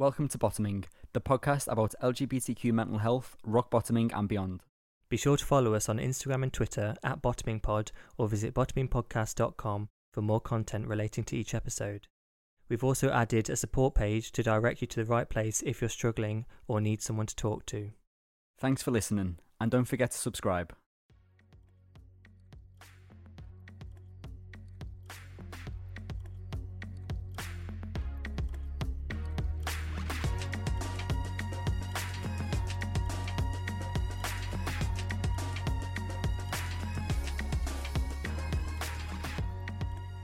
Welcome to Bottoming, the podcast about LGBTQ mental health, rock bottoming, and beyond. Be sure to follow us on Instagram and Twitter at bottomingpod or visit bottomingpodcast.com for more content relating to each episode. We've also added a support page to direct you to the right place if you're struggling or need someone to talk to. Thanks for listening, and don't forget to subscribe.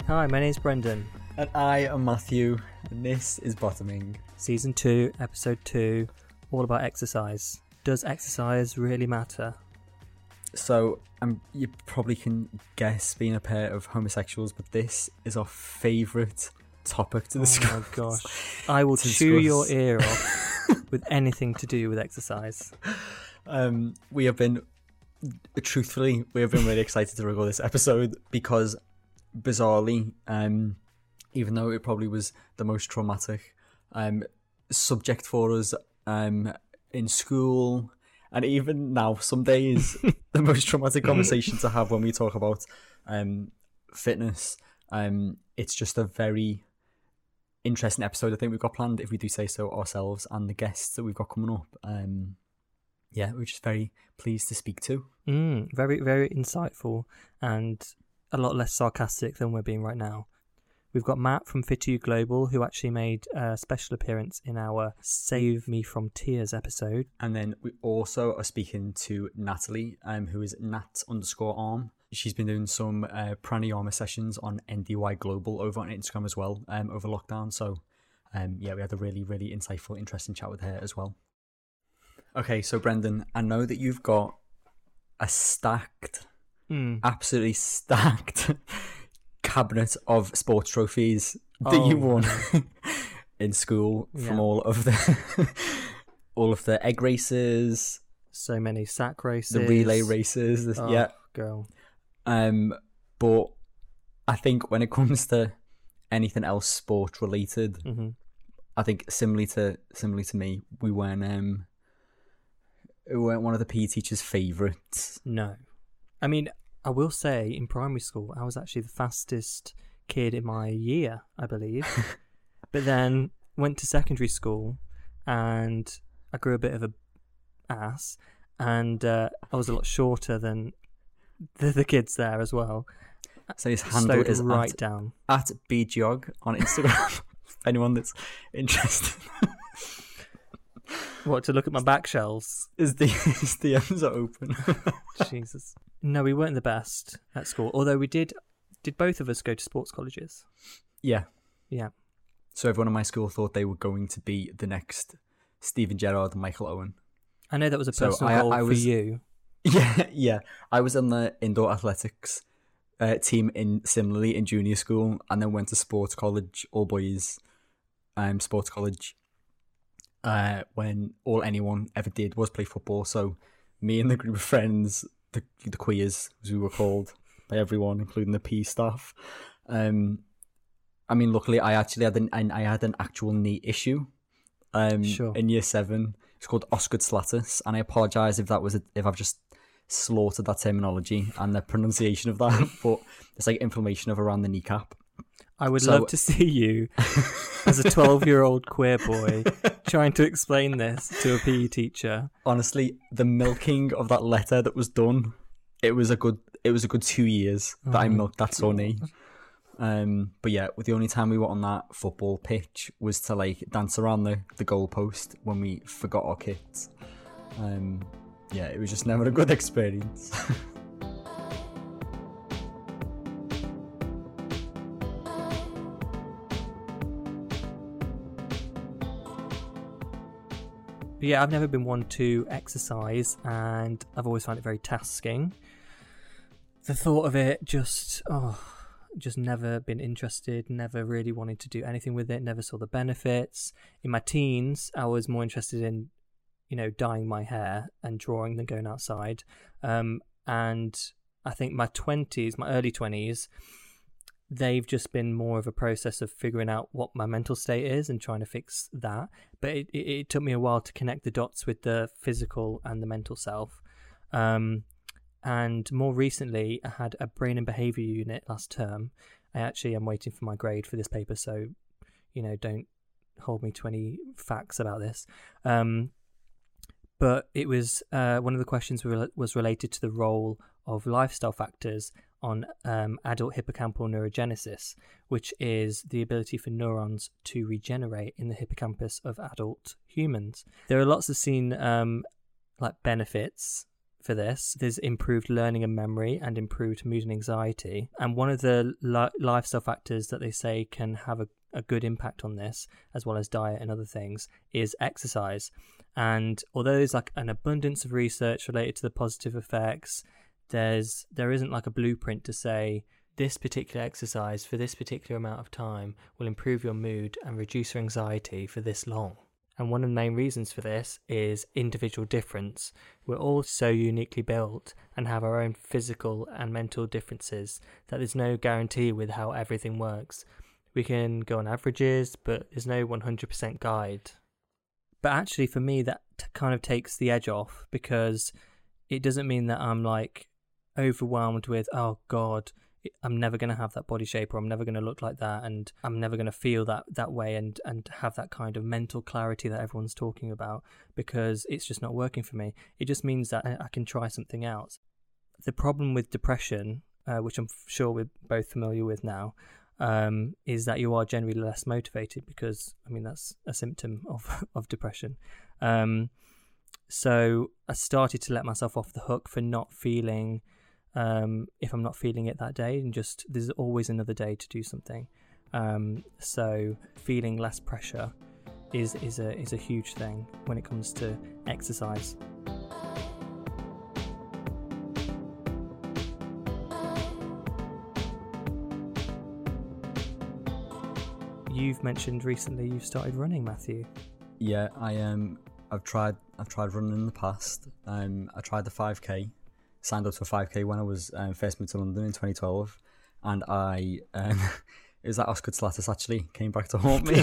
Hi, my name's Brendan. And I am Matthew, and this is Bottoming. Season 2, Episode 2, all about exercise. Does exercise really matter? So, um, you probably can guess, being a pair of homosexuals, but this is our favourite topic to discuss. Oh my gosh. I will chew your ear off with anything to do with exercise. Um, we have been, truthfully, we have been really excited to record this episode because, bizarrely, um, even though it probably was the most traumatic um, subject for us um, in school, and even now, some days, the most traumatic conversation to have when we talk about um, fitness. Um, it's just a very interesting episode. I think we've got planned, if we do say so ourselves, and the guests that we've got coming up. Um, yeah, we're just very pleased to speak to. Mm, very, very insightful and a lot less sarcastic than we're being right now. We've got Matt from Fit2 Global, who actually made a special appearance in our Save Me from Tears episode. And then we also are speaking to Natalie, um, who is Nat underscore arm. She's been doing some uh, pranayama sessions on NDY Global over on Instagram as well um, over lockdown. So, um, yeah, we had a really, really insightful, interesting chat with her as well. Okay, so Brendan, I know that you've got a stacked, Mm. absolutely stacked cabinet of sports trophies that you Oh, won in school from all of the all of the egg races, So many sack races. the relay races. This, Oh, yeah, Girl. um, but I think when it comes to anything else sport related, hmm I think similarly to similarly to me, we weren't um, we weren't one of the PE teachers' favourites. No. I mean, I will say in primary school, I was actually the fastest kid in my year, I believe. but then went to secondary school and I grew a bit of a ass and uh, I was a lot shorter than the, the kids there as well. So his handle Slowed is right at, down. at bjog on Instagram. anyone that's interested, What, to look at my back shelves? is the is the DMs are open. Jesus. No, we weren't the best at school. Although we did, did both of us go to sports colleges? yeah. Yeah. So everyone in my school thought they were going to be the next Steven Gerrard and Michael Owen. I know that was a So personal I- goal I was- for you. Yeah, yeah. I was on the indoor athletics uh, team in similarly in junior school, and then went to sports college, all boys, um, sports college. Uh, when all anyone ever did was play football, so me and the group of friends, the the queers as we were called by everyone, including the P staff. Um, I mean, luckily, I actually had an, I had an actual knee issue. Um, Sure. in year seven, it's called osgood and I apologise if that was a, if I've just slaughtered that terminology and the pronunciation of that, but it's like inflammation of around the kneecap. I would So- love to see you as a 12 year old queer boy trying to explain this to a PE teacher. honestly, the milking of that letter that was done, it was a good it was a good two years that I Oh, milked that knee. Um, but yeah, the only time we were on that football pitch was to like dance around the the goalpost when we forgot our kits. Um, yeah, it was just never a good experience. But yeah, I've never been one to exercise and I've always found it very tasking. The thought of it just, oh, just never been interested, never really wanted to do anything with it, never saw the benefits. In my teens, I was more interested in, you know, dyeing my hair and drawing than going outside. Um, and I think my 20s, my early 20s, they've just been more of a process of figuring out what my mental state is and trying to fix that. But it, it, it took me a while to connect the dots with the physical and the mental self. Um, and more recently, I had a brain and behavior unit last term. I actually am waiting for my grade for this paper, so you know, don't hold me to any facts about this. Um, but it was uh, one of the questions was related to the role of lifestyle factors on um, adult hippocampal neurogenesis, which is the ability for neurons to regenerate in the hippocampus of adult humans. There are lots of seen um, like benefits for this. There's improved learning and memory and improved mood and anxiety. And one of the li- lifestyle factors that they say can have a, a good impact on this, as well as diet and other things, is exercise. And although there's like an abundance of research related to the positive effects, there's there isn't like a blueprint to say this particular exercise for this particular amount of time will improve your mood and reduce your anxiety for this long. And one of the main reasons for this is individual difference. We're all so uniquely built and have our own physical and mental differences that there's no guarantee with how everything works. We can go on averages, but there's no 100% guide. But actually, for me, that t- kind of takes the edge off because it doesn't mean that I'm like overwhelmed with, oh God, I'm never going to have that body shape or I'm never going to look like that and I'm never going to feel that that way and and have that kind of mental clarity that everyone's talking about because it's just not working for me. It just means that I I can try something else. The problem with depression, uh, which I'm sure we're both familiar with now, um, is that you are generally less motivated because I mean that's a symptom of of depression. Um, so I started to let myself off the hook for not feeling um, if I'm not feeling it that day, and just there's always another day to do something. Um, so feeling less pressure is is a is a huge thing when it comes to exercise. You've mentioned recently you've started running, Matthew. Yeah, I um, I've tried I've tried running in the past. Um, I tried the 5k, signed up to a 5k when I was um, first moved to London in 2012, and I um, it was at Osgood-Schlatter's actually came back to haunt me.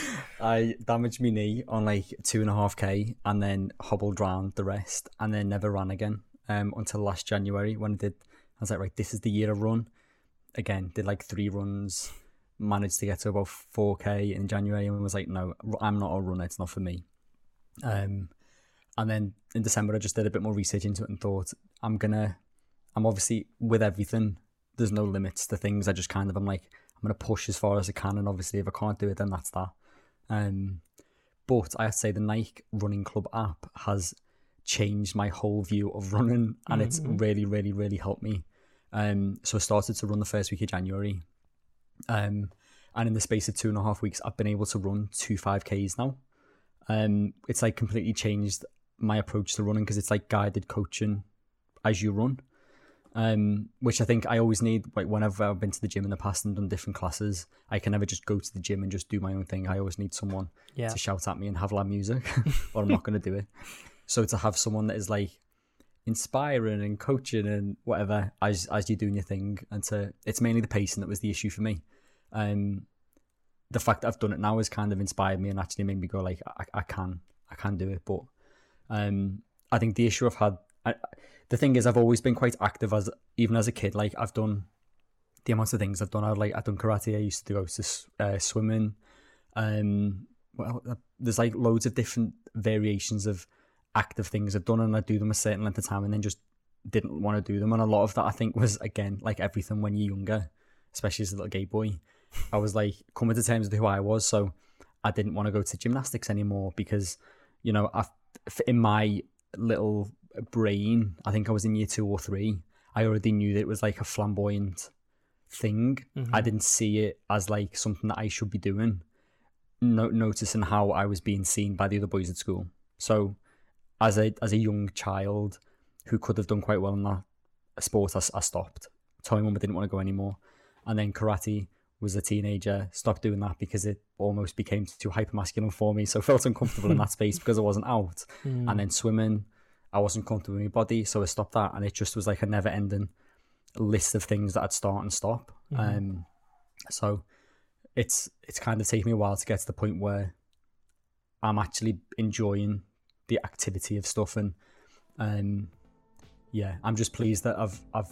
I damaged my knee on like two and a half k, and then hobbled round the rest, and then never ran again um, until last January when I did. I was like, right, this is the year I run. Again, did like three runs, managed to get to about 4k in January, and was like, no, I'm not a runner. It's not for me. Um, and then in December, I just did a bit more research into it and thought, I'm gonna, I'm obviously with everything. There's no limits to things. I just kind of, I'm like, I'm gonna push as far as I can, and obviously, if I can't do it, then that's that. Um, but I have to say, the Nike Running Club app has changed my whole view of running, and it's Mhm. really, really, really helped me. Um, so I started to run the first week of January. Um, and in the space of two and a half weeks, I've been able to run two 5Ks now. Um, it's like completely changed my approach to running because it's like guided coaching as you run. Um, which I think I always need. Like whenever I've been to the gym in the past and done different classes, I can never just go to the gym and just do my own thing. I always need someone Yeah. to shout at me and have loud music, or I'm not going to do it. So to have someone that is like inspiring and coaching and whatever as as you're doing your thing. And to it's mainly the pacing that was the issue for me. Um, the fact that I've done it now has kind of inspired me and actually made me go like I, I can I can do it. But um, I think the issue I've had, I, the thing is, I've always been quite active as even as a kid. Like I've done the amounts of things I've done. I've like I've done karate. I used to go to uh, swimming. Um, well, uh, there's like loads of different variations of active things I've done, and I do them a certain length of time, and then just didn't want to do them. And a lot of that, I think, was again like everything when you're younger, especially as a little gay boy. I was like coming to terms with who I was, so I didn't want to go to gymnastics anymore because, you know, I in my little brain, I think I was in year two or three. I already knew that it was like a flamboyant thing. Mm-hmm. I didn't see it as like something that I should be doing. No, noticing how I was being seen by the other boys at school. So, as a as a young child who could have done quite well in that sport, I, I stopped. Told my mum I didn't want to go anymore, and then karate was a teenager, stopped doing that because it almost became too hyper masculine for me. So I felt uncomfortable in that space because I wasn't out. Mm. And then swimming, I wasn't comfortable with my body, so I stopped that. And it just was like a never ending list of things that I'd start and stop. Mm. Um, so it's it's kind of taken me a while to get to the point where I'm actually enjoying the activity of stuff and um yeah, I'm just pleased that I've I've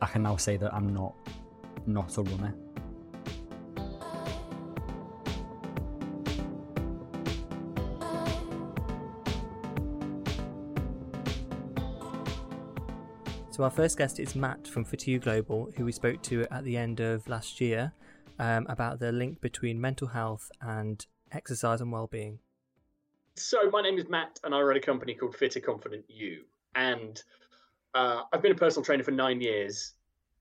I can now say that I'm not not a runner. So, our first guest is Matt from You Global, who we spoke to at the end of last year um, about the link between mental health and exercise and well-being. So, my name is Matt, and I run a company called Fitter Confident You. And uh, I've been a personal trainer for nine years.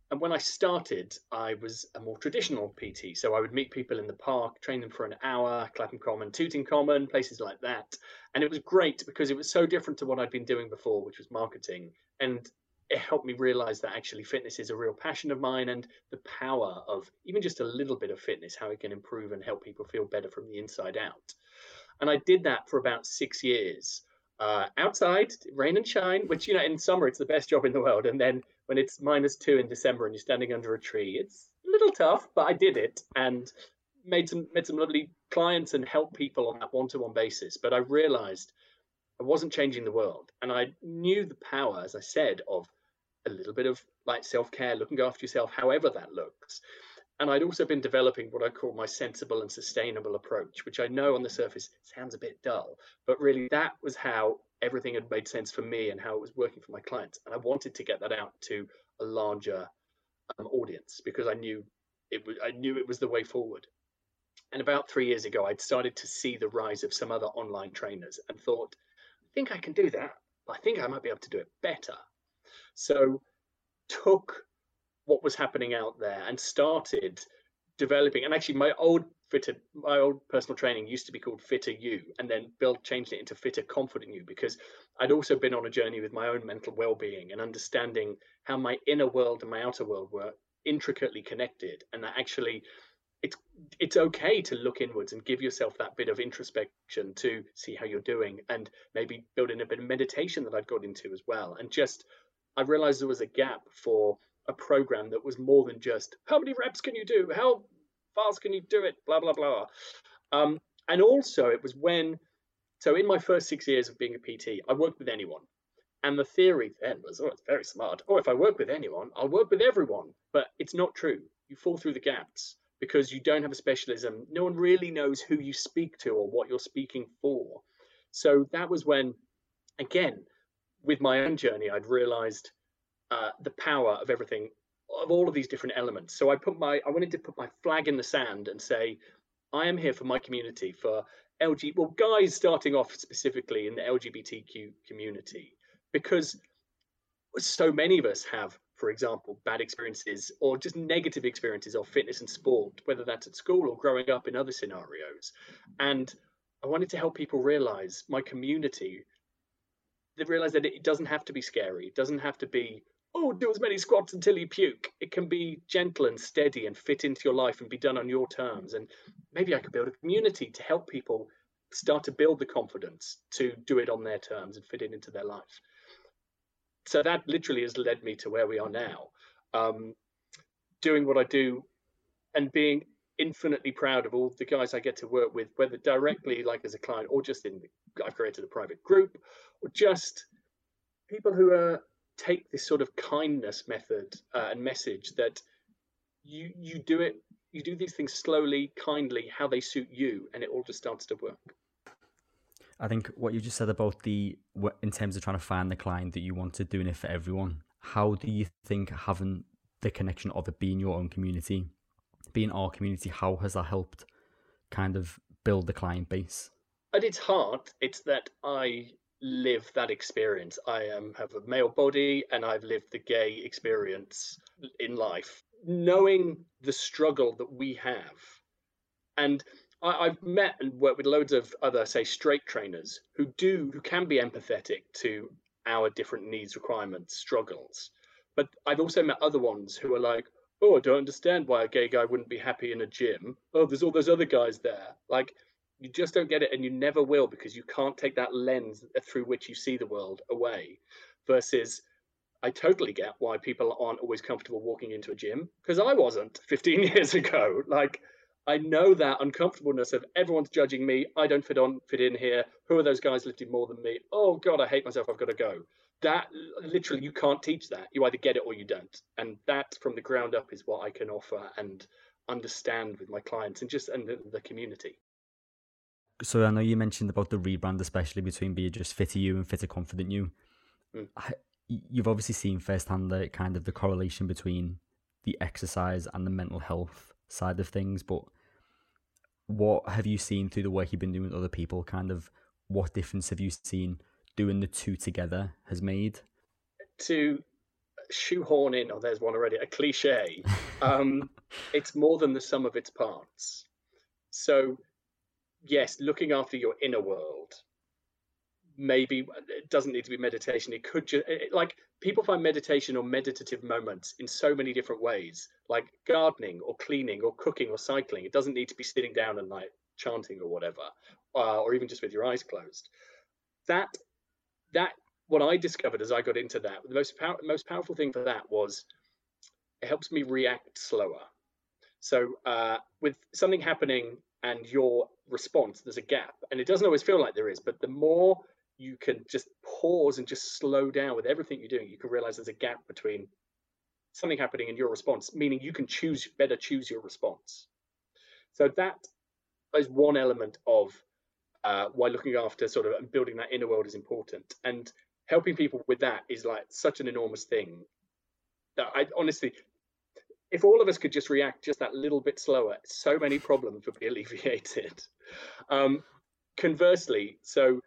And when I started, I was a more traditional PT. So I would meet people in the park, train them for an hour, Clapham Common, Tooting Common, places like that. And it was great because it was so different to what I'd been doing before, which was marketing. And it helped me realize that actually fitness is a real passion of mine and the power of even just a little bit of fitness, how it can improve and help people feel better from the inside out. And I did that for about six years. Uh, outside, rain and shine, which, you know, in summer, it's the best job in the world. And then when it's minus two in December and you're standing under a tree, it's a little tough, but I did it and made some, made some lovely clients and helped people on that one to one basis. But I realized I wasn't changing the world. And I knew the power, as I said, of a little bit of like self care, looking after yourself, however that looks. And I'd also been developing what I call my sensible and sustainable approach, which I know on the surface sounds a bit dull, but really that was how everything had made sense for me and how it was working for my clients. And I wanted to get that out to a larger um, audience because I knew it I knew it was the way forward. And about three years ago, I'd started to see the rise of some other online trainers and thought, I think I can do that. I think I might be able to do it better. So took what was happening out there and started developing. And actually, my old fitter, my old personal training used to be called Fitter You, and then built changed it into Fitter Confident You because I'd also been on a journey with my own mental well-being and understanding how my inner world and my outer world were intricately connected, and that actually it's it's okay to look inwards and give yourself that bit of introspection to see how you're doing and maybe build in a bit of meditation that I'd got into as well and just I realized there was a gap for a program that was more than just how many reps can you do, how fast can you do it, blah blah blah. Um, and also, it was when so in my first six years of being a PT, I worked with anyone. And the theory then was, oh, it's very smart. Oh, if I work with anyone, I'll work with everyone. But it's not true. You fall through the gaps because you don't have a specialism. No one really knows who you speak to or what you're speaking for. So that was when, again, with my own journey, I'd realized uh, the power of everything, of all of these different elements. So I put my, I wanted to put my flag in the sand and say, I am here for my community, for LG, well, guys starting off specifically in the LGBTQ community, because so many of us have, for example, bad experiences or just negative experiences of fitness and sport, whether that's at school or growing up in other scenarios. And I wanted to help people realize my community they realize that it doesn't have to be scary. It doesn't have to be, oh, do as many squats until you puke. It can be gentle and steady and fit into your life and be done on your terms. And maybe I could build a community to help people start to build the confidence to do it on their terms and fit it into their life. so that literally has led me to where we are now, um, doing what I do, and being infinitely proud of all the guys I get to work with, whether directly like as a client or just in the, I've created a private group, or just people who are take this sort of kindness method uh, and message that you you do it you do these things slowly kindly how they suit you and it all just starts to work I think what you just said about the in terms of trying to find the client that you wanted, doing it for everyone. How do you think having the connection of it being your own community, being our community, how has that helped kind of build the client base? At its heart, it's that I live that experience. I am have a male body and I've lived the gay experience in life. Knowing the struggle that we have and I, have met and worked with loads of other, say, straight trainers who do, who can be empathetic to our different needs, requirements, struggles. But I've also met other ones who are like, oh, I don't understand why a gay guy wouldn't be happy in a gym. Oh, there's all those other guys there. Like, you just don't get it, and you never will because you can't take that lens through which you see the world away. Versus, I totally get why people aren't always comfortable walking into a gym because I wasn't 15 years ago. Like, I know that uncomfortableness of everyone's judging me. I don't fit on, fit in here. Who are those guys lifting more than me? Oh God, I hate myself. I've got to go. That literally, you can't teach that. You either get it or you don't. And that, from the ground up, is what I can offer and understand with my clients and just and the, the community. So I know you mentioned about the rebrand, especially between being just fitter you and fitter confident you. Mm. I, you've obviously seen firsthand the kind of the correlation between the exercise and the mental health side of things, but what have you seen through the work you've been doing with other people? Kind of what difference have you seen doing the two together has made? To shoehorn in, oh, there's one already, a cliche. Um, it's more than the sum of its parts. So, yes, looking after your inner world. Maybe it doesn't need to be meditation. It could just it, like people find meditation or meditative moments in so many different ways like gardening or cleaning or cooking or cycling. It doesn't need to be sitting down and like chanting or whatever uh, or even just with your eyes closed. That that what i discovered as i got into that the most pow- most powerful thing for that was it helps me react slower. So uh, with something happening and your response there's a gap and it doesn't always feel like there is but the more you can just pause and just slow down with everything you're doing. You can realize there's a gap between something happening and your response, meaning you can choose better choose your response. So that is one element of uh, why looking after sort of building that inner world is important, and helping people with that is like such an enormous thing. That I honestly, if all of us could just react just that little bit slower, so many problems would be alleviated. Um, conversely, so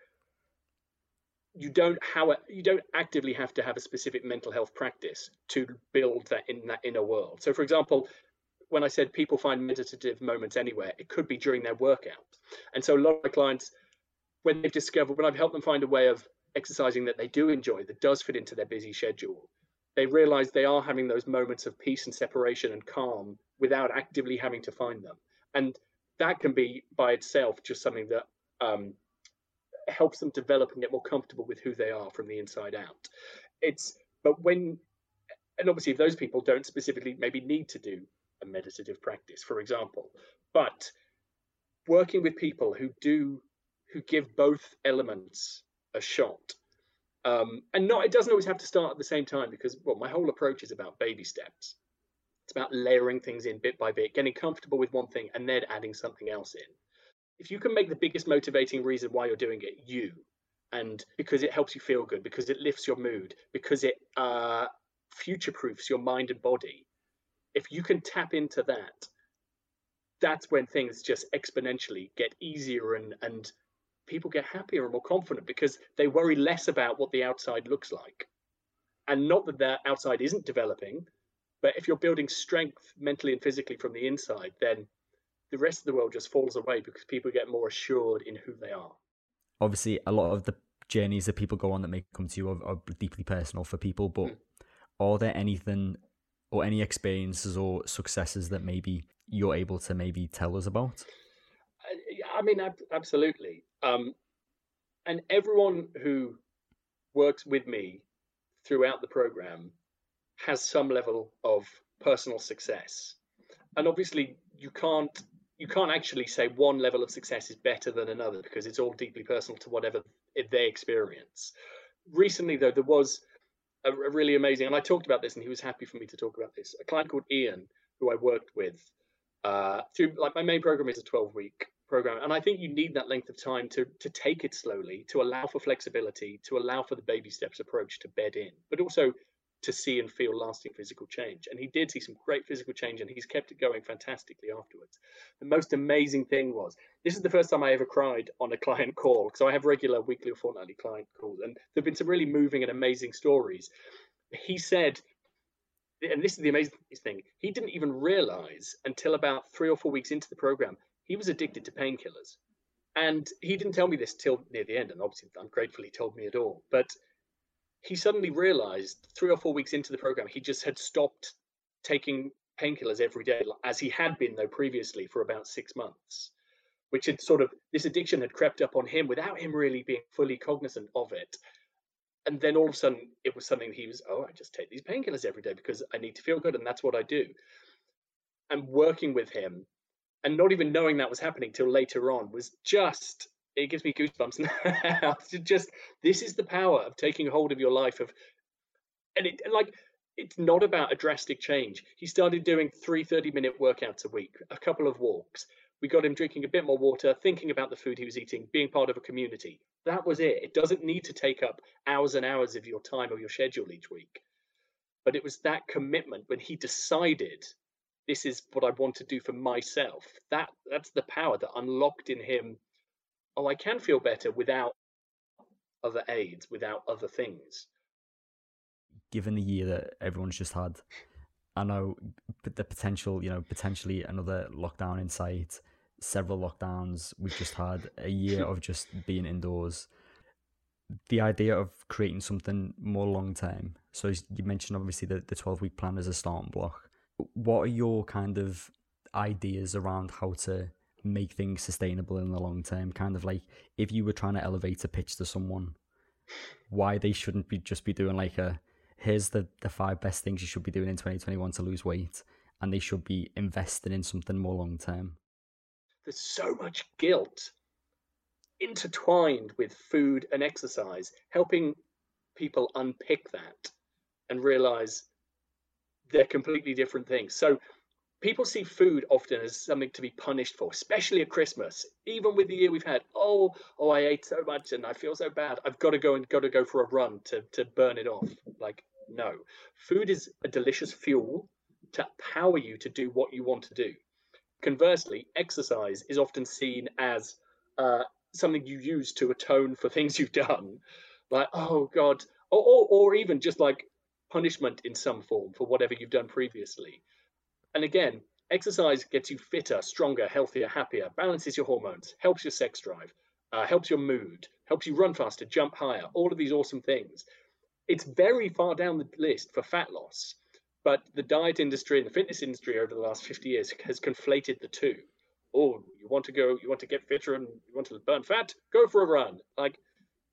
you don't how you don't actively have to have a specific mental health practice to build that in that inner world. So, for example, when I said people find meditative moments anywhere, it could be during their workout. And so, a lot of my clients, when they've discovered, when I've helped them find a way of exercising that they do enjoy, that does fit into their busy schedule, they realize they are having those moments of peace and separation and calm without actively having to find them. And that can be by itself just something that um, helps them develop and get more comfortable with who they are from the inside out. It's but when and obviously those people don't specifically maybe need to do a meditative practice, for example, but working with people who do who give both elements a shot. Um, and not it doesn't always have to start at the same time because well my whole approach is about baby steps. It's about layering things in bit by bit, getting comfortable with one thing and then adding something else in. If you can make the biggest motivating reason why you're doing it you. And because it helps you feel good because it lifts your mood because it uh, future proofs your mind and body. If you can tap into that that's when things just exponentially get easier and and people get happier and more confident because they worry less about what the outside looks like and not that the outside isn't developing but if you're building strength mentally and physically from the inside then the rest of the world just falls away because people get more assured in who they are. Obviously, a lot of the journeys that people go on that may come to you are, are deeply personal for people, but mm. are there anything or any experiences or successes that maybe you're able to maybe tell us about? I mean, absolutely. Um, and everyone who works with me throughout the program has some level of personal success. And obviously you can't you can't actually say one level of success is better than another because it's all deeply personal to whatever they experience. Recently though there was a, really amazing and I talked about this and he was happy for me to talk about this. A client called Ian who I worked with uh, through like my main program is a 12 week program. And i think you need that length of time to to take it slowly to allow for flexibility to allow for the baby steps approach to bed in but also to see and feel lasting physical change. And he did see some great physical change and he's kept it going fantastically afterwards. The most amazing thing was this is the first time i ever cried on a client call because i have regular weekly or fortnightly client calls and there have been some really moving and amazing stories. He said and this is the amazing thing he didn't even realize until about three or four weeks into the program he was addicted to painkillers. And he didn't tell me this till near the end, and obviously I'm grateful he told me at all. But he suddenly realized three or four weeks into the program, he just had stopped taking painkillers every day, as he had been, though, previously for about six months, which had sort of this addiction had crept up on him without him really being fully cognizant of it. And then all of a sudden, it was something he was, oh, I just take these painkillers every day because I need to feel good, and that's what I do. And working with him and not even knowing that was happening till later on was just it gives me goosebumps now. just this is the power of taking hold of your life of and it like it's not about a drastic change. He started doing three 30 minute workouts a week, a couple of walks. We got him drinking a bit more water, thinking about the food he was eating, being part of a community. That was it. It doesn't need to take up hours and hours of your time or your schedule each week. But it was that commitment when he decided this is what I want to do for myself. That that's the power that unlocked in him. Oh, I can feel better without other aids, without other things. Given the year that everyone's just had, I know the potential, you know, potentially another lockdown in sight, several lockdowns. We've just had a year of just being indoors. The idea of creating something more long term. So you mentioned obviously the, the 12 week plan as a starting block what are your kind of ideas around how to make things sustainable in the long term? Kind of like if you were trying to elevate a pitch to someone, why they shouldn't be just be doing like a here's the the five best things you should be doing in 2021 to lose weight, and they should be investing in something more long term. There's so much guilt intertwined with food and exercise, helping people unpick that and realize they're completely different things. So people see food often as something to be punished for, especially at Christmas. Even with the year we've had, oh, oh, I ate so much and I feel so bad. I've got to go and got to go for a run to to burn it off. Like, no, food is a delicious fuel to power you to do what you want to do. Conversely, exercise is often seen as uh, something you use to atone for things you've done, like, oh God, or, or, or even just like punishment in some form for whatever you've done previously. And again, exercise gets you fitter, stronger, healthier, happier, balances your hormones, helps your sex drive, uh, helps your mood, helps you run faster, jump higher, all of these awesome things. It's very far down the list for fat loss, but the diet industry and the fitness industry over the last 50 years has conflated the two. Oh, you want to go, you want to get fitter and you want to burn fat? Go for a run. Like,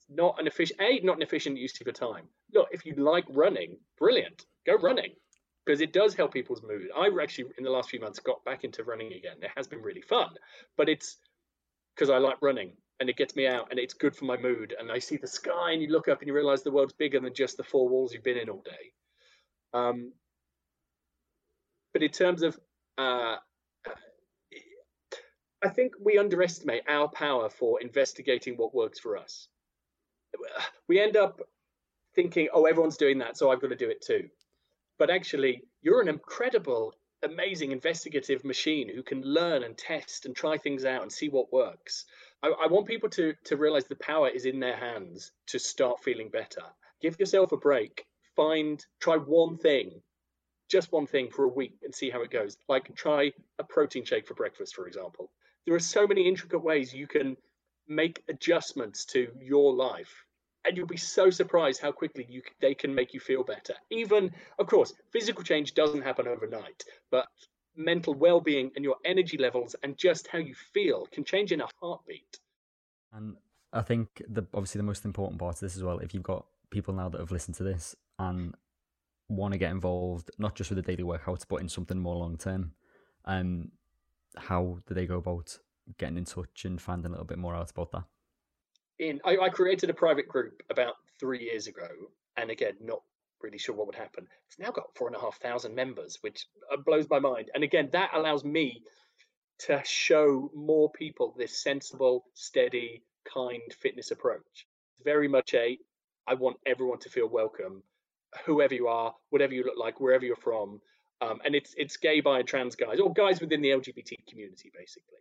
not an efficient a not an efficient use of your time. Look, if you like running, brilliant, go running because it does help people's mood. I actually in the last few months got back into running again. It has been really fun, but it's because I like running and it gets me out and it's good for my mood. And I see the sky and you look up and you realize the world's bigger than just the four walls you've been in all day. Um, but in terms of uh, I think we underestimate our power for investigating what works for us we end up thinking, oh, everyone's doing that, so I've got to do it too. But actually, you're an incredible, amazing investigative machine who can learn and test and try things out and see what works. I, I want people to to realize the power is in their hands to start feeling better. Give yourself a break. Find try one thing, just one thing for a week and see how it goes. Like try a protein shake for breakfast, for example. There are so many intricate ways you can make adjustments to your life and you'll be so surprised how quickly you they can make you feel better. Even of course physical change doesn't happen overnight but mental well-being and your energy levels and just how you feel can change in a heartbeat. And i think the obviously the most important part of this as well if you've got people now that have listened to this and want to get involved, not just with the daily workouts, but in something more long term, um, how do they go about getting in touch and finding a little bit more out about that? In I, I created a private group about three years ago, and again, not really sure what would happen. It's now got four and a half thousand members, which uh, blows my mind. And again, that allows me to show more people this sensible, steady, kind fitness approach. It's very much a I want everyone to feel welcome, whoever you are, whatever you look like, wherever you're from. Um, and it's it's gay, bi, and trans guys, or guys within the LGBT community, basically.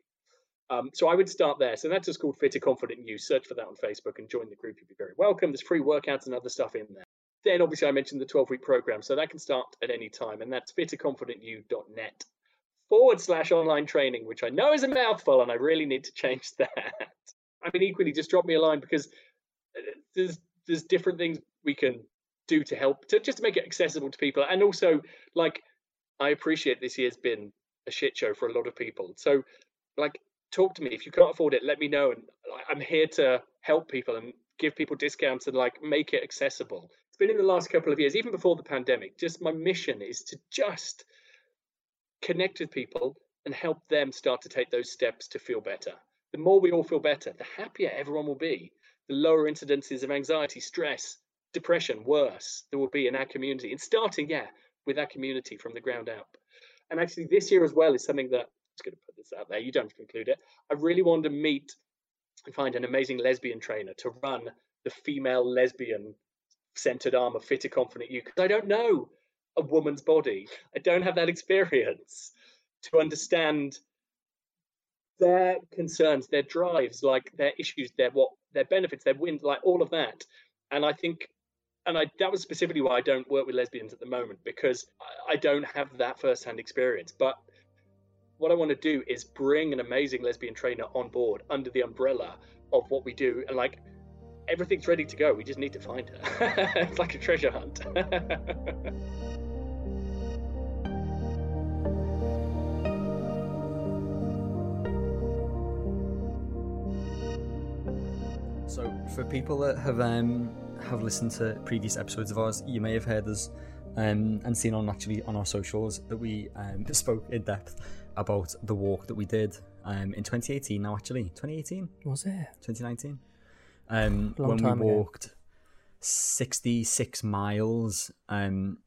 Um, so I would start there. So that's just called Fitter Confident You. Search for that on Facebook and join the group. You'll be very welcome. There's free workouts and other stuff in there. Then obviously I mentioned the 12 week program, so that can start at any time, and that's fitterconfidentyou.net forward slash online training, which I know is a mouthful, and I really need to change that. I mean, equally, just drop me a line because uh, there's there's different things we can do to help to just to make it accessible to people, and also like I appreciate this year's been a shit show for a lot of people. So, like, talk to me if you can't afford it. Let me know, and I'm here to help people and give people discounts and like make it accessible. It's been in the last couple of years, even before the pandemic. Just my mission is to just connect with people and help them start to take those steps to feel better. The more we all feel better, the happier everyone will be. The lower incidences of anxiety, stress, depression, worse there will be in our community. And starting, yeah, with our community from the ground up. And actually, this year as well is something that I was going to put this out there. You don't conclude it. I really wanted to meet and find an amazing lesbian trainer to run the female lesbian centered arm of Fitter Confident You because I don't know a woman's body. I don't have that experience to understand their concerns, their drives, like their issues, their what, their benefits, their wins, like all of that. And I think, and I that was specifically why I don't work with lesbians at the moment because I don't have that first-hand experience. But what I want to do is bring an amazing lesbian trainer on board under the umbrella of what we do, and like everything's ready to go. We just need to find her. it's like a treasure hunt. So, for people that have um, have listened to previous episodes of ours, you may have heard us um, and seen on actually on our socials that we um, spoke in depth about the walk that we did um, in 2018. Now, actually, 2018 Was it? 2019 um, when we ago. walked 66 miles um,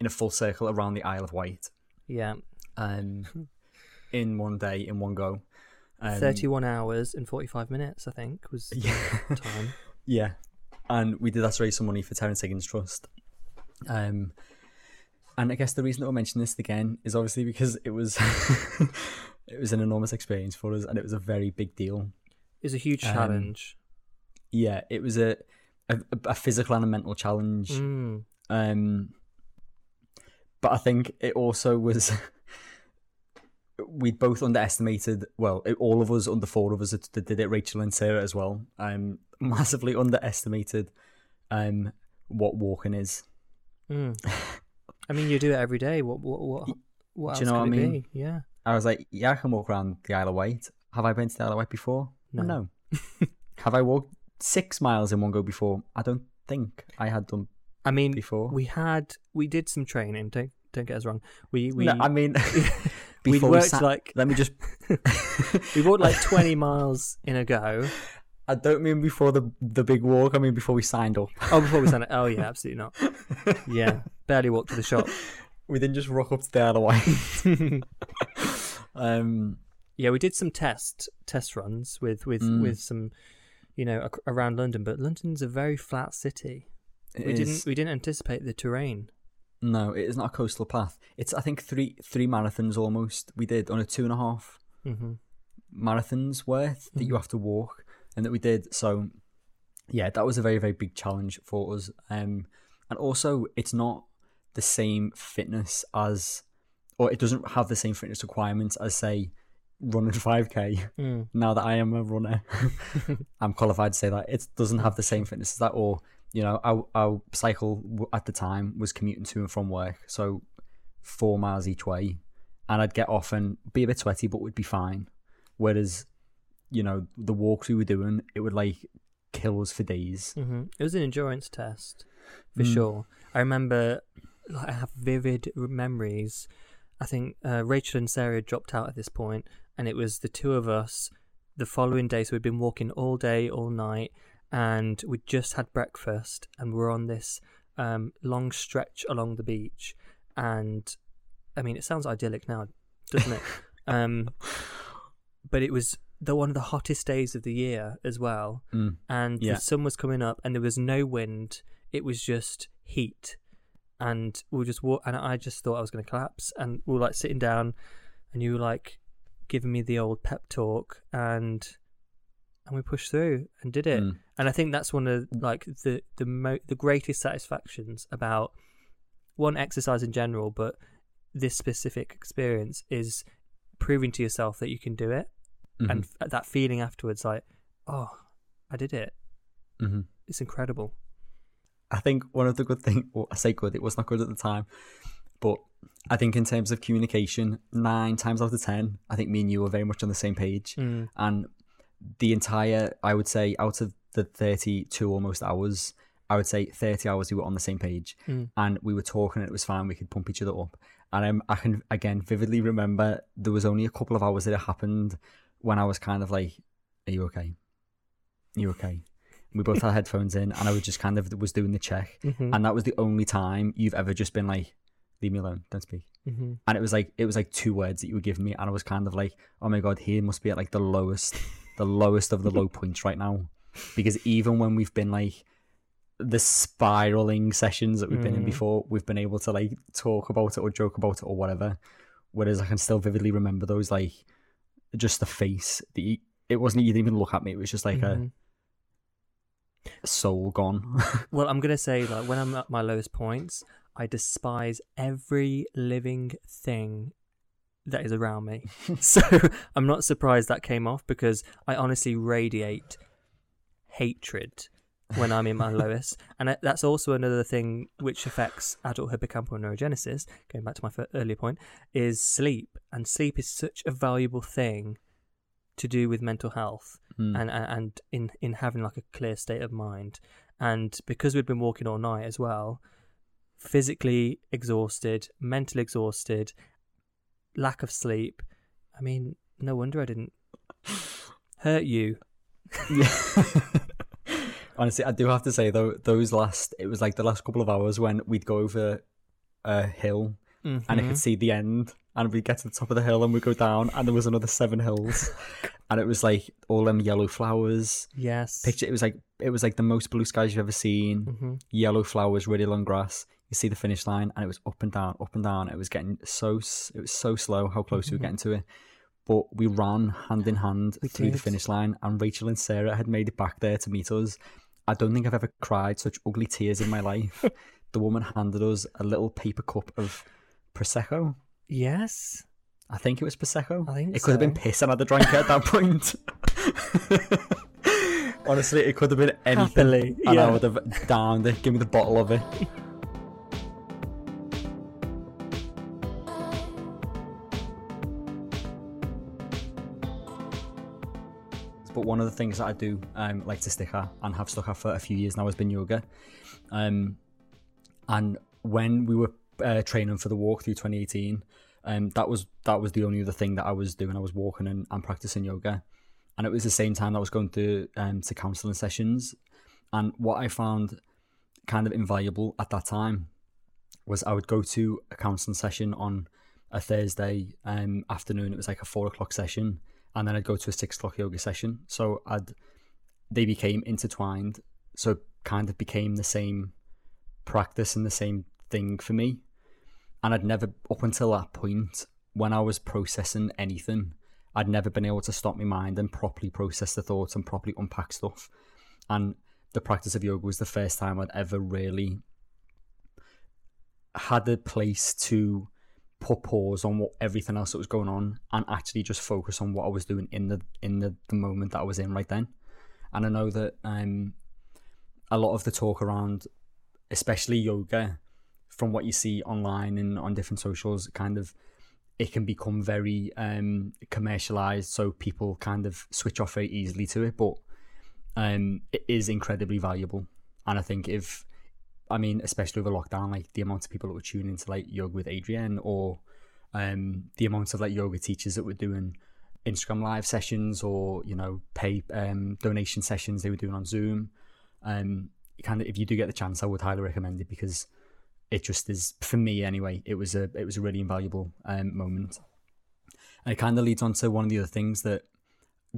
in a full circle around the Isle of Wight Yeah. um, in one day, in one go. Um, 31 hours and 45 minutes, I think, was the Yeah. time. Yeah, and we did that to raise some money for Terence Higgins Trust. Um, and I guess the reason that we're mentioning this again is obviously because it was it was an enormous experience for us, and it was a very big deal. It was a huge Um, challenge. Yeah, it was a a, a physical and a mental challenge. Mm. Um, but I think it also was. we both underestimated. Well, it, all of us, under four of us that that did it, Rachel and Sarah as well. Um, massively underestimated. Um, what walking is. Mm. I mean, you do it every day. What what what, what Do you know what I mean? be? Yeah. I was like, yeah, I can walk around the Isle of Wight. Have I been to the Isle of Wight before? No. Have I walked six miles in one go before? I don't think I had done. I mean, Before? we had we did some training. Don't don't get us wrong. We we no, I mean, we worked sat- like Let me just. we walked like 20 miles in a go. I don't mean before the the big walk. I mean before we signed up. Oh, before we signed it. Oh yeah, absolutely not. Yeah, barely walked to the shop. We didn't just rock up to the other um, Yeah, we did some test test runs with with Mm. with some, you know, around London. But London's a very flat city. it we is- didn't we didn't anticipate the terrain. No, it is not a coastal path. It's I think three three marathons almost we did on a two and a half hmm marathons worth that you Mhm. have to walk and that we did. So yeah, that was a very very big challenge for us. Um, and also it's not the same fitness as, or it doesn't have the same fitness requirements as say running five k. Mm. Now that I am a runner, I'm qualified to say that it doesn't have the same fitness as that. Or you know, our, our cycle at the time was commuting to and from work, so four miles each way, and I'd get off and be a bit sweaty, but would be fine. Whereas, you know, the walks we were doing, it would like kill us for days. hmm It was an endurance test for Mm. sure. I remember like, I have vivid memories. I think uh, Rachel and Sarah dropped out at this point, and it was the two of us the following day. So we'd been walking all day, all night, and we'd just had breakfast, and we're on this um, long stretch along the beach. And I mean, it sounds idyllic now, doesn't it? um, but it was the one of the hottest days of the year as well, Mm. and Yeah. the sun was coming up, and there was no wind. It was just heat, and we were just walk, and I just thought I was going to collapse. And we were like sitting down, and you were like giving me the old pep talk, and and we pushed through and did it. Mm. And I think that's one of like the the mo- the greatest satisfactions about one exercise in general, but this specific experience is proving to yourself that you can do it, and Mhm. f- that feeling afterwards, like, oh, I did it. Mhm. It's incredible. I think one of the good things, well, I say good, it was not good at the time, but I think in terms of communication, nine times out of ten, I think me and you were very much on the same page. Mm. And the entire, I would say, out of the 32 almost hours, I would say 30 hours we were on the same page Mm. and we were talking and it was fine. We could pump each other up. And um, I can, again, vividly remember there was only a couple of hours that it happened when I was kind of like, Are you okay? Are you okay? We both had headphones in and I was just kind of was doing the check. Mhm. And that was the only time you've ever just been like, Leave me alone, don't speak Mhm. and it was like it was like two words that you were giving me and i was kind of like oh my god he must be at like the lowest the lowest of the low points right now because even when we've been like the spiraling sessions that we've been in Mm. before we've been able to like talk about it or joke about it or whatever whereas i can still vividly remember those like just the face the it wasn't you didn't even look at me it was just like Mhm. a soul gone Well, I'm gonna say like when I'm at my lowest points, I despise every living thing that is around me. so I'm not surprised that came off because I honestly radiate hatred when I'm in my lowest, and that's also another thing which affects adult hippocampal neurogenesis. Going back to my earlier point, is sleep, and sleep is such a valuable thing to do with mental health Mm. and, and in in having like a clear state of mind and because we'd been walking all night as well physically exhausted mentally exhausted lack of sleep i mean no wonder i didn't hurt you Yeah. Honestly, I do have to say though, those last it was like the last couple of hours when we'd go over a hill and I could see the end, and we'd get to the top of the hill and we'd go down, and there was another seven hills, and it was like all them yellow flowers. yes Picture it was like it was like the most blue skies you've ever seen. Mhm. Yellow flowers, really long grass. You see the finish line, and it was up and down, up and down. It was getting so it was so slow how close we were Mhm. getting to it. But we ran hand in hand We through the finish line, and Rachel and Sarah had made it back there to meet us. I don't think I've ever cried such ugly tears in my life. the woman handed us a little paper cup of prosecco. yes I think it was prosecco. I think it could have been piss, and I'd have drank it at that point. Honestly, it could have been anything, Happily, and I would have downed it. Give me the bottle of it. But one of the things that I do um, like to stick at and have stuck at for a few years now has been yoga. Um, and when we were uh, training for the walk through 2018, um, that was that was the only other thing that I was doing. I was walking and, and practicing yoga, and it was the same time that I was going to um, to counselling sessions. And what I found kind of invaluable at that time was I would go to a counselling session on a Thursday um, afternoon. It was like a four o'clock session, and then I'd go to a six o'clock yoga session. So I'd they became intertwined. So kind of became the same practice and the same thing for me. And I'd never, up until that point, when I was processing anything, I'd never been able to stop my mind and properly process the thoughts and properly unpack stuff. And the practice of yoga was the first time I'd ever really had a place to put pause on what everything else that was going on and actually just focus on what I was doing in the in the, the moment that I was in right then. And I know that um a lot of the talk around especially yoga from what you see online and on different socials kind of it can become very um commercialized so people kind of switch off very easily to it but um it is incredibly valuable and i think if I mean, especially over lockdown, like the amount of people that were tuning into like yoga with Adriene or um, the amount of like yoga teachers that were doing Instagram live sessions or you know pay um, donation sessions they were doing on Zoom. Um, kind of if you do get the chance, I would highly recommend it because it just is for me anyway. It was a it was a really invaluable um, moment, and it kind of leads on to one of the other things that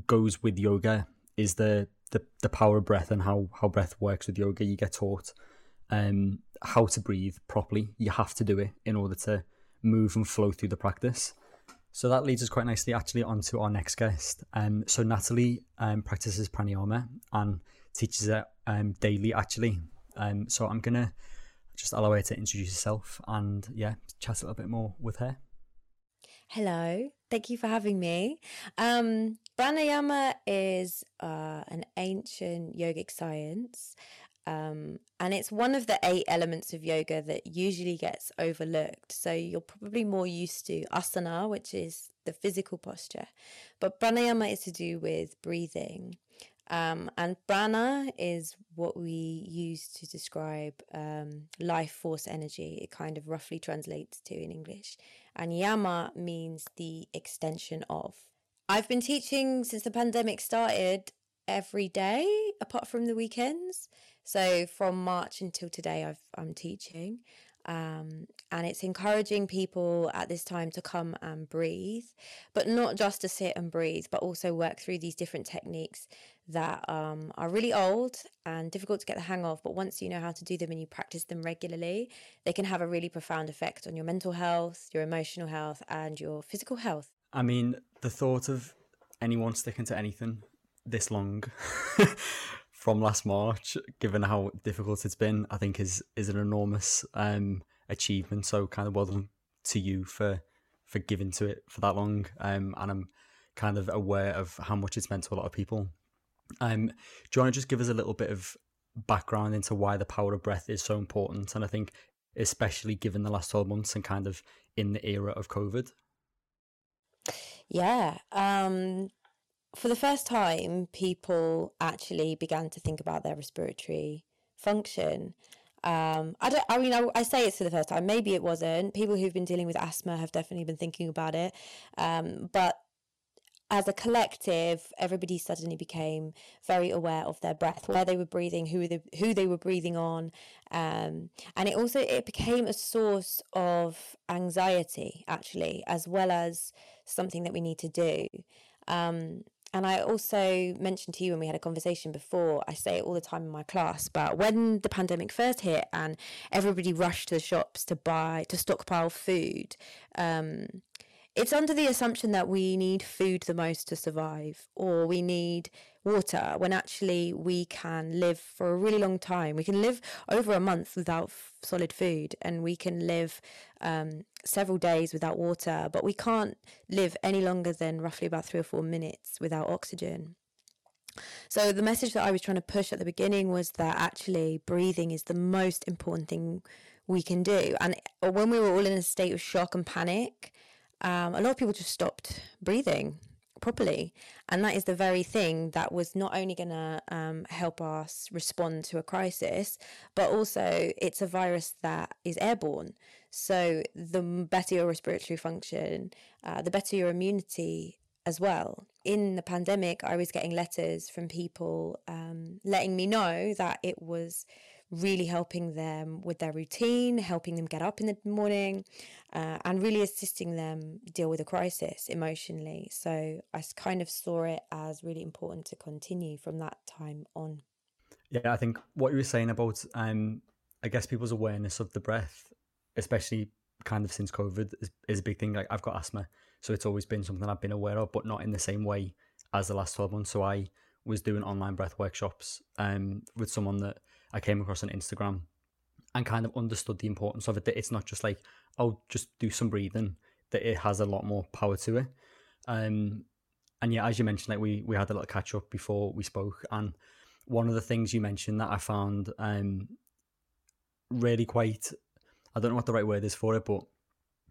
goes with yoga is the the, the power of breath and how how breath works with yoga. You get taught um, how to breathe properly. You have to do it in order to move and flow through the practice. So that leads us quite nicely actually onto our next guest. Um, so Natalie um, practices pranayama and teaches it um, daily actually. Um, so I'm gonna just allow her to introduce herself and yeah, chat a little bit more with her. Hello, thank you for having me. Um, pranayama is uh, an ancient yogic science um, and it's one of the eight elements of yoga that usually gets overlooked. So you're probably more used to asana, which is the physical posture, but pranayama is to do with breathing. Um, and prana is what we use to describe um, life force energy. It kind of roughly translates to in English. And yama means the extension of. I've been teaching since the pandemic started every day, apart from the weekends. So from March until today, I've, I'm teaching. Um, and it's encouraging people at this time to come and breathe, but not just to sit and breathe, but also work through these different techniques that um, are really old and difficult to get the hang of. But once you know how to do them and you practice them regularly, they can have a really profound effect on your mental health, your emotional health, and your physical health. I mean, the thought of anyone sticking to anything this long from last March, given how difficult it's been, I think is is an enormous um, achievement. So kind of well done to you for for giving to it for that long. Um, and I'm kind of aware of how much it's meant to a lot of people. Um, do you want to just give us a little bit of background into why the power of breath is so important? And I think especially given the last 12 months and kind of in the era of COVID. Yeah. Um, for the first time, people actually began to think about their respiratory function. Um, I don't. I mean, I, I, say it's for the first time. Maybe it wasn't. People who've been dealing with asthma have definitely been thinking about it. Um, but as a collective, everybody suddenly became very aware of their breath, where they were breathing, who they, who they were breathing on, um, and it also it became a source of anxiety, actually, as well as something that we need to do. Um, and I also mentioned to you when we had a conversation before, I say it all the time in my class, but when the pandemic first hit and everybody rushed to the shops to buy, to stockpile food, um, it's under the assumption that we need food the most to survive or we need water when actually we can live for a really long time. We can live over a month without f- solid food and we can live um, several days without water, but we can't live any longer than roughly about three or four minutes without oxygen. So, the message that I was trying to push at the beginning was that actually breathing is the most important thing we can do. And when we were all in a state of shock and panic, um, a lot of people just stopped breathing properly. And that is the very thing that was not only going to um, help us respond to a crisis, but also it's a virus that is airborne. So the better your respiratory function, uh, the better your immunity as well. In the pandemic, I was getting letters from people um, letting me know that it was really helping them with their routine, helping them get up in the morning, uh, and really assisting them deal with a crisis emotionally. So I kind of saw it as really important to continue from that time on. Yeah, I think what you were saying about, um, I guess people's awareness of the breath, especially kind of since COVID, is, is a big thing. Like I've got asthma, so it's always been something I've been aware of, but not in the same way as the last 12 months. So I was doing online breath workshops um, with someone that I came across on Instagram and kind of understood the importance of it. That it's not just like, oh, just do some breathing. That it has a lot more power to it. Um, and yeah, as you mentioned, like we we had a little catch up before we spoke, and one of the things you mentioned that I found um, really quite, I don't know what the right word is for it, but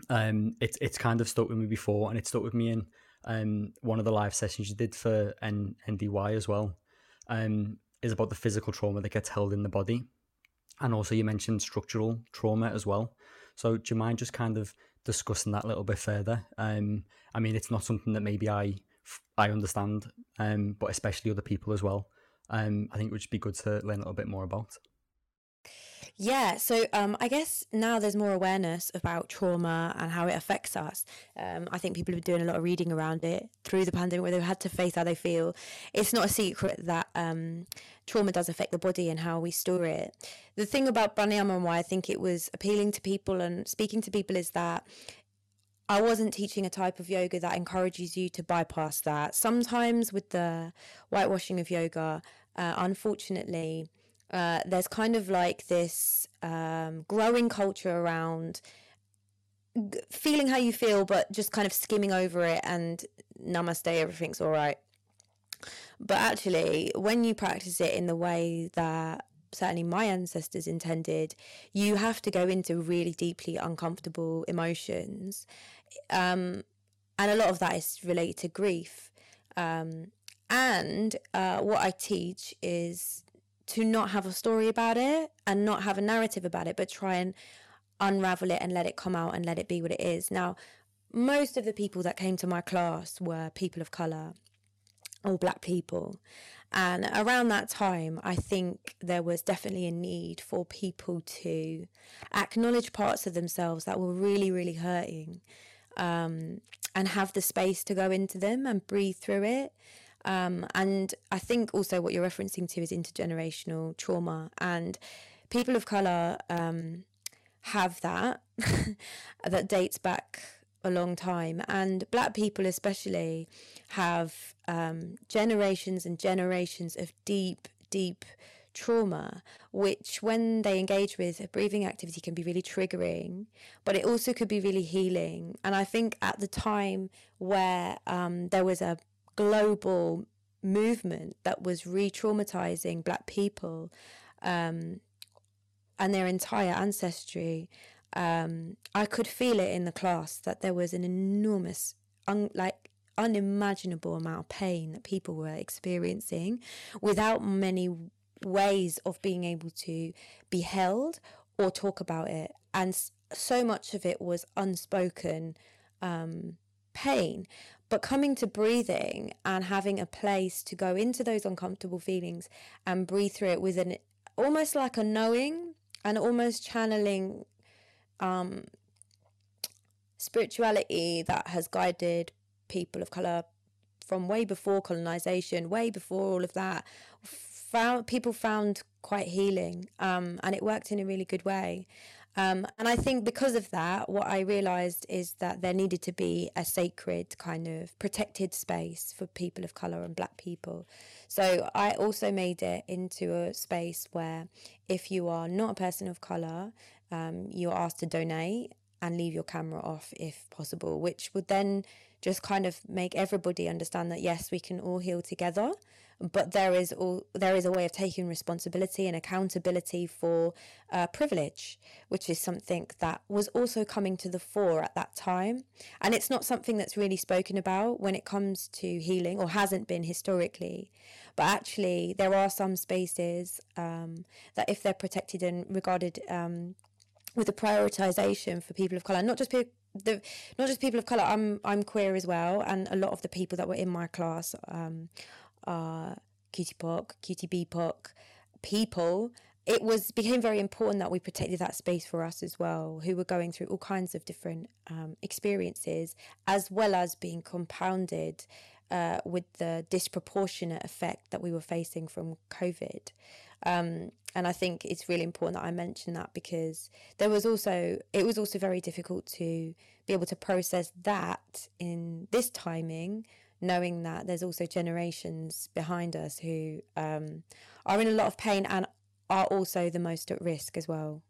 um, it's it's kind of stuck with me before, and it stuck with me in um, one of the live sessions you did for N- NDY as well. Um, is about the physical trauma that gets held in the body. And also, you mentioned structural trauma as well. So, do you mind just kind of discussing that a little bit further? Um, I mean, it's not something that maybe I I understand, um, but especially other people as well. Um, I think it would just be good to learn a little bit more about. Yeah, so um, I guess now there's more awareness about trauma and how it affects us. Um, I think people have been doing a lot of reading around it through the pandemic where they've had to face how they feel. It's not a secret that um, trauma does affect the body and how we store it. The thing about pranayama and why I think it was appealing to people and speaking to people is that I wasn't teaching a type of yoga that encourages you to bypass that. Sometimes with the whitewashing of yoga, uh, unfortunately, uh, there's kind of like this um, growing culture around g- feeling how you feel, but just kind of skimming over it and namaste, everything's all right. But actually, when you practice it in the way that certainly my ancestors intended, you have to go into really deeply uncomfortable emotions. Um, and a lot of that is related to grief. Um, and uh, what I teach is to not have a story about it and not have a narrative about it, but try and unravel it and let it come out and let it be what it is. Now, most of the people that came to my class were people of colour or black people. And around that time, I think there was definitely a need for people to acknowledge parts of themselves that were really, really hurting um, and have the space to go into them and breathe through it. Um, and I think also what you're referencing to is intergenerational trauma. And people of colour um, have that, that dates back a long time. And black people, especially, have um, generations and generations of deep, deep trauma, which when they engage with a breathing activity can be really triggering, but it also could be really healing. And I think at the time where um, there was a global movement that was re traumatizing black people um, and their entire ancestry, um, I could feel it in the class that there was an enormous, un- like, unimaginable amount of pain that people were experiencing without many ways of being able to be held or talk about it. And so much of it was unspoken um, pain. But coming to breathing and having a place to go into those uncomfortable feelings and breathe through it with an almost like a knowing and almost channeling um, spirituality that has guided people of color from way before colonization, way before all of that. Found people found quite healing, um, and it worked in a really good way. Um, and I think because of that, what I realized is that there needed to be a sacred kind of protected space for people of color and black people. So I also made it into a space where if you are not a person of color, um, you're asked to donate and leave your camera off if possible, which would then just kind of make everybody understand that yes, we can all heal together but there is all there is a way of taking responsibility and accountability for uh, privilege, which is something that was also coming to the fore at that time, and it's not something that's really spoken about when it comes to healing or hasn't been historically. But actually, there are some spaces um, that, if they're protected and regarded um, with a prioritization for people of color, not just people the not just people of color. I'm I'm queer as well, and a lot of the people that were in my class um, uh, Cutie QTB POC people, it was became very important that we protected that space for us as well, who were going through all kinds of different um, experiences, as well as being compounded uh, with the disproportionate effect that we were facing from COVID. Um, and I think it's really important that I mention that because there was also it was also very difficult to be able to process that in this timing knowing that there's also generations behind us who um, are in a lot of pain and are also the most at risk as well.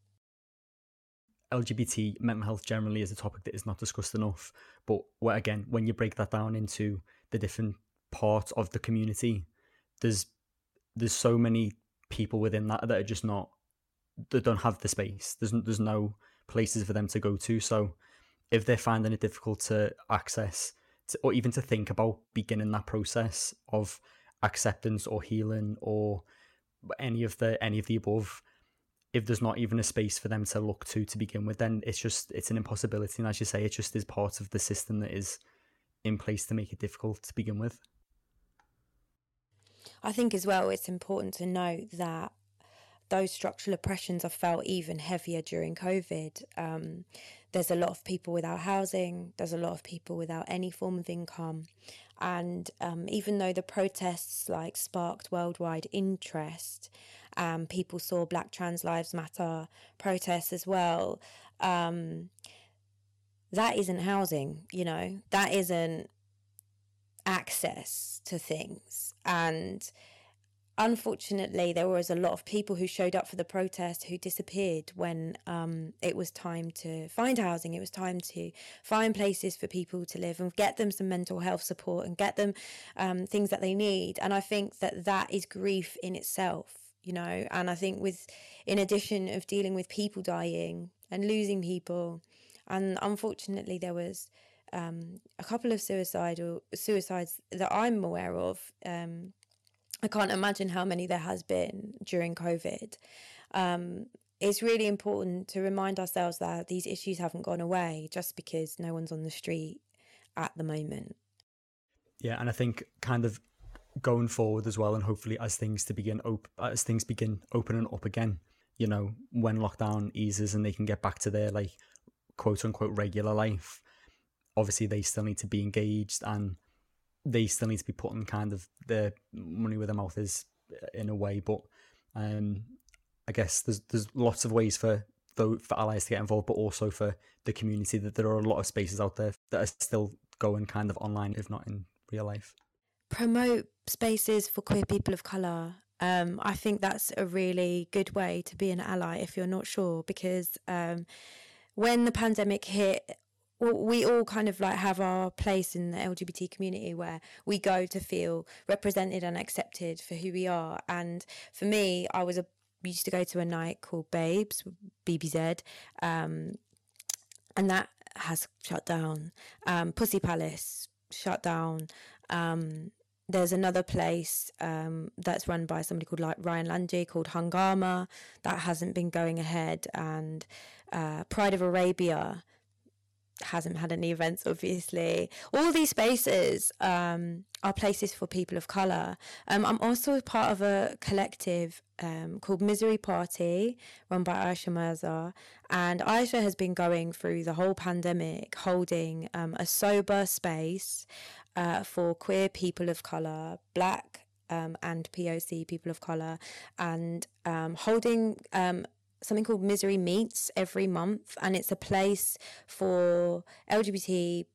LGBT mental health generally is a topic that is not discussed enough. But again, when you break that down into the different parts of the community, there's there's so many people within that that are just not that don't have the space. There's there's no places for them to go to. So if they're finding it difficult to access to, or even to think about beginning that process of acceptance or healing or any of the any of the above if there's not even a space for them to look to to begin with, then it's just it's an impossibility. And as you say, it just is part of the system that is in place to make it difficult to begin with. I think as well, it's important to note that those structural oppressions are felt even heavier during COVID. Um, there's a lot of people without housing, there's a lot of people without any form of income. And um, even though the protests like sparked worldwide interest, um, people saw Black Trans Lives Matter protests as well. Um, that isn't housing, you know, that isn't access to things. And unfortunately, there was a lot of people who showed up for the protest who disappeared when um, it was time to find housing. It was time to find places for people to live and get them some mental health support and get them um, things that they need. And I think that that is grief in itself you know and i think with in addition of dealing with people dying and losing people and unfortunately there was um, a couple of suicidal suicides that i'm aware of um, i can't imagine how many there has been during covid. Um, it's really important to remind ourselves that these issues haven't gone away just because no one's on the street at the moment. Yeah and i think kind of going forward as well, and hopefully as things to begin op- as things begin opening up again, you know, when lockdown eases and they can get back to their like quote unquote regular life, obviously they still need to be engaged and they still need to be putting kind of their money where their mouth is uh, in a way. But um, I guess there's there's lots of ways for though for allies to get involved, but also for the community that there are a lot of spaces out there that are still going kind of online, if not in real life promote spaces for queer people of colour. Um, I think that's a really good way to be an ally if you're not sure, because um, when the pandemic hit, we all kind of like have our place in the LGBT community where we go to feel represented and accepted for who we are. And for me, I was a used to go to a night called Babes, BBZ, um, and that has shut down. Um, Pussy Palace shut down. Um, there's another place um, that's run by somebody called like Ryan Lanji called Hungama that hasn't been going ahead, and uh, Pride of Arabia hasn't had any events. Obviously, all these spaces um, are places for people of color. Um, I'm also part of a collective um, called Misery Party, run by Aisha Mirza, and Aisha has been going through the whole pandemic, holding um, a sober space uh, for queer people of colour, black um, and POC people of colour, and um, holding um, something called Misery Meets every month. And it's a place for LGBT,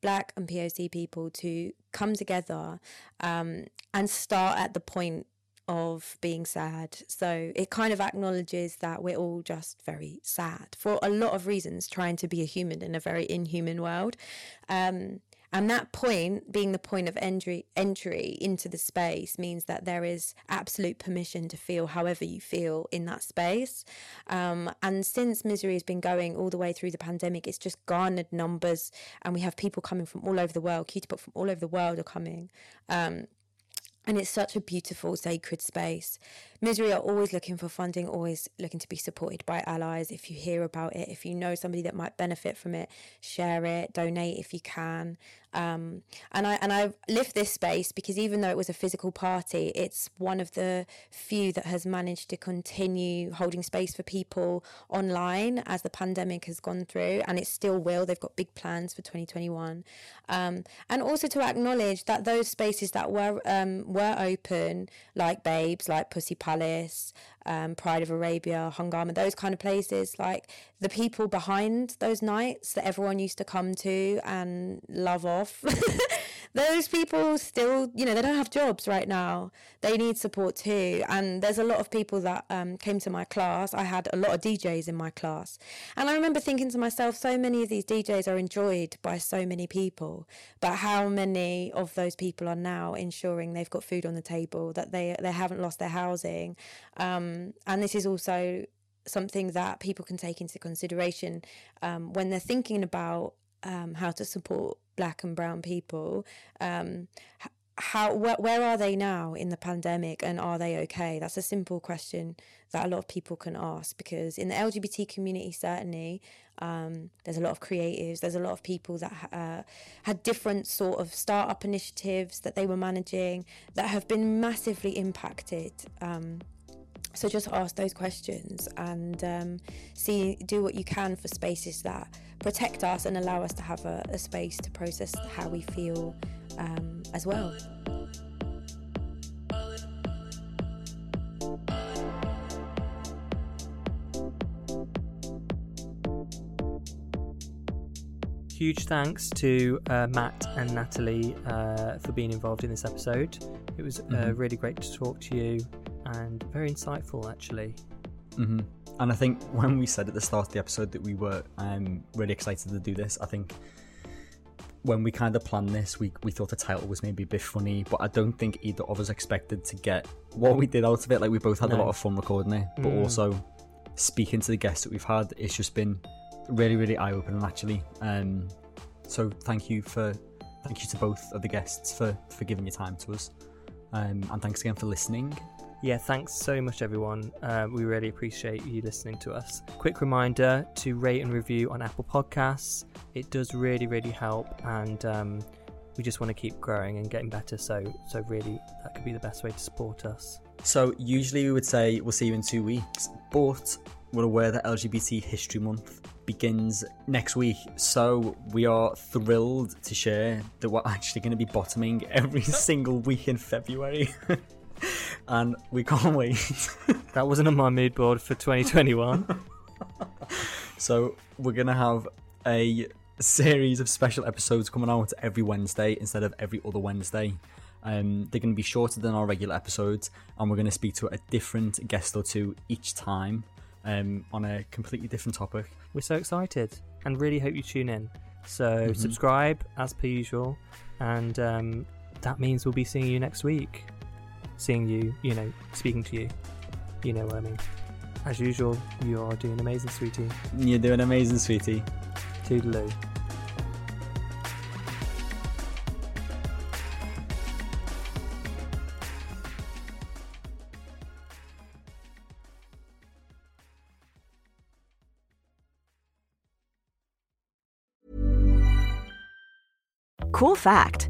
black, and POC people to come together um, and start at the point of being sad. So it kind of acknowledges that we're all just very sad for a lot of reasons, trying to be a human in a very inhuman world. Um, and that point, being the point of entry, entry into the space, means that there is absolute permission to feel however you feel in that space. Um, and since Misery has been going all the way through the pandemic, it's just garnered numbers, and we have people coming from all over the world. Cutie from all over the world are coming. Um, and it's such a beautiful, sacred space. Misery are always looking for funding, always looking to be supported by allies. If you hear about it, if you know somebody that might benefit from it, share it, donate if you can. Um, and I and I live this space because even though it was a physical party, it's one of the few that has managed to continue holding space for people online as the pandemic has gone through, and it still will. They've got big plans for 2021, um, and also to acknowledge that those spaces that were um, were open, like Babes, like Pussy Palace, um, Pride of Arabia, Hungama, those kind of places, like the people behind those nights that everyone used to come to and love off. those people still, you know, they don't have jobs right now. They need support too. And there's a lot of people that um, came to my class. I had a lot of DJs in my class. And I remember thinking to myself, so many of these DJs are enjoyed by so many people. But how many of those people are now ensuring they've got food on the table, that they, they haven't lost their housing? Um, and this is also something that people can take into consideration um, when they're thinking about um, how to support black and brown people. Um, how where, where are they now in the pandemic and are they okay that's a simple question that a lot of people can ask because in the lgbt community certainly um, there's a lot of creatives there's a lot of people that uh, had different sort of startup initiatives that they were managing that have been massively impacted um, so just ask those questions and um, see do what you can for spaces that protect us and allow us to have a, a space to process how we feel um, as well. Huge thanks to uh, Matt and Natalie uh, for being involved in this episode. It was uh, mm-hmm. really great to talk to you and very insightful, actually. Mm-hmm. And I think when we said at the start of the episode that we were um, really excited to do this, I think when we kind of planned this, we, we thought the title was maybe a bit funny, but I don't think either of us expected to get what we did out of it. Like we both had no. a lot of fun recording it, but mm. also speaking to the guests that we've had, it's just been really, really eye opening actually. Um, so thank you for thank you to both of the guests for for giving your time to us, um, and thanks again for listening. Yeah, thanks so much, everyone. Uh, we really appreciate you listening to us. Quick reminder to rate and review on Apple Podcasts. It does really, really help, and um, we just want to keep growing and getting better. So, so really, that could be the best way to support us. So, usually we would say we'll see you in two weeks, but we're aware that LGBT History Month begins next week. So, we are thrilled to share that we're actually going to be bottoming every single week in February. and we can't wait. that wasn't on my mood board for 2021. so we're gonna have a series of special episodes coming out every Wednesday instead of every other Wednesday. Um, they're going to be shorter than our regular episodes, and we're going to speak to a different guest or two each time um, on a completely different topic. We're so excited and really hope you tune in. So, mm-hmm. subscribe as per usual, and um, that means we'll be seeing you next week seeing you, you know, speaking to you. You know what I mean. As usual, you are doing amazing, sweetie. You're doing amazing, sweetie. Toodaloo. Cool fact